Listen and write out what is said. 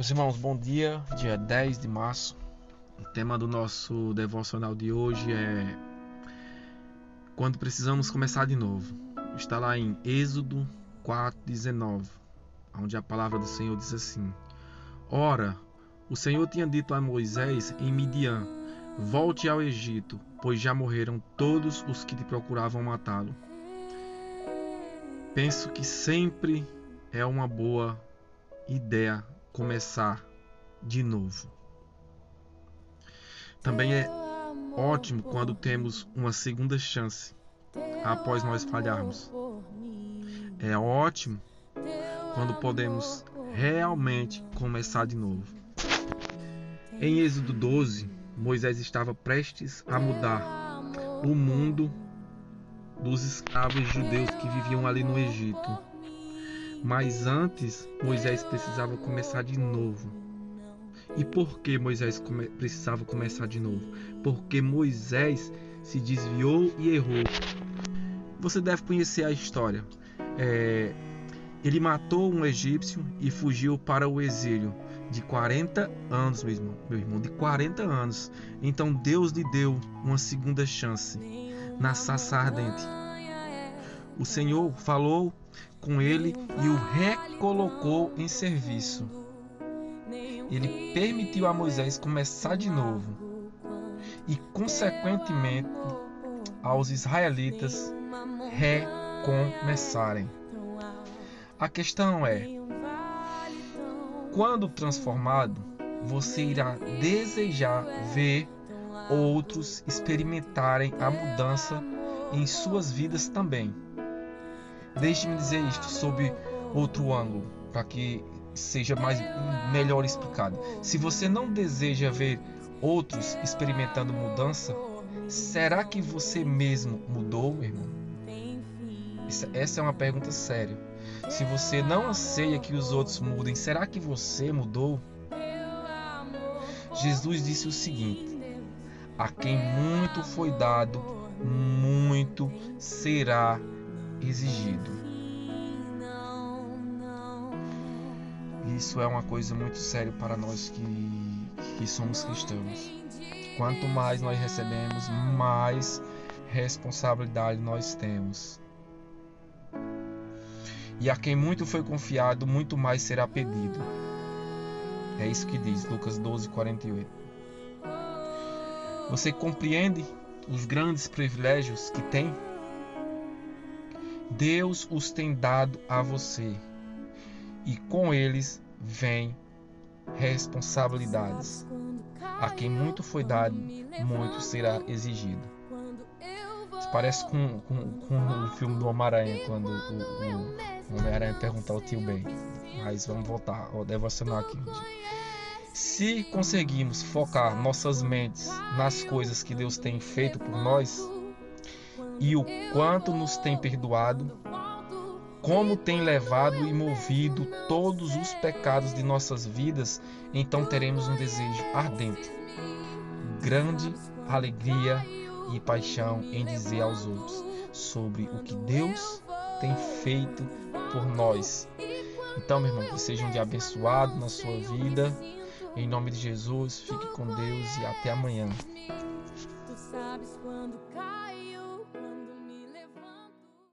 Meus irmãos, bom dia, dia 10 de março. O tema do nosso devocional de hoje é Quando precisamos começar de novo. Está lá em Êxodo 4:19, onde a palavra do Senhor diz assim: Ora, o Senhor tinha dito a Moisés em Midian: Volte ao Egito, pois já morreram todos os que te procuravam matá-lo. Penso que sempre é uma boa ideia começar de novo. Também é ótimo quando temos uma segunda chance após nós falharmos. É ótimo quando podemos realmente começar de novo. Em Êxodo 12, Moisés estava prestes a mudar o mundo dos escravos judeus que viviam ali no Egito mas antes, Moisés precisava começar de novo. E por que Moisés come precisava começar de novo? Porque Moisés se desviou e errou. Você deve conhecer a história. É, ele matou um egípcio e fugiu para o exílio de 40 anos, meu irmão, meu irmão, de 40 anos. Então Deus lhe deu uma segunda chance na saça ardente. O Senhor falou com ele e o recolocou em serviço. Ele permitiu a Moisés começar de novo e, consequentemente, aos israelitas recomeçarem. A questão é: quando transformado, você irá desejar ver outros experimentarem a mudança em suas vidas também. Deixe-me dizer isto sob outro ângulo, para que seja mais melhor explicado. Se você não deseja ver outros experimentando mudança, será que você mesmo mudou, meu irmão? Essa é uma pergunta séria. Se você não anseia que os outros mudem, será que você mudou? Jesus disse o seguinte: A quem muito foi dado, muito será exigido. Isso é uma coisa muito séria para nós que, que somos cristãos. Quanto mais nós recebemos, mais responsabilidade nós temos. E a quem muito foi confiado, muito mais será pedido. É isso que diz Lucas 12, 48. Você compreende os grandes privilégios que tem? Deus os tem dado a você e com eles vem responsabilidades. A quem muito foi dado, muito será exigido. Isso parece com, com, com o filme do Homem-Aranha, quando o, o Homem-Aranha pergunta ao tio Ben. Mas vamos voltar ao devocional aqui. Se conseguimos focar nossas mentes nas coisas que Deus tem feito por nós, e o quanto nos tem perdoado, como tem levado e movido todos os pecados de nossas vidas, então teremos um desejo ardente, grande alegria e paixão em dizer aos outros sobre o que Deus tem feito por nós. Então, meu irmão, que seja um dia abençoado na sua vida. Em nome de Jesus, fique com Deus e até amanhã.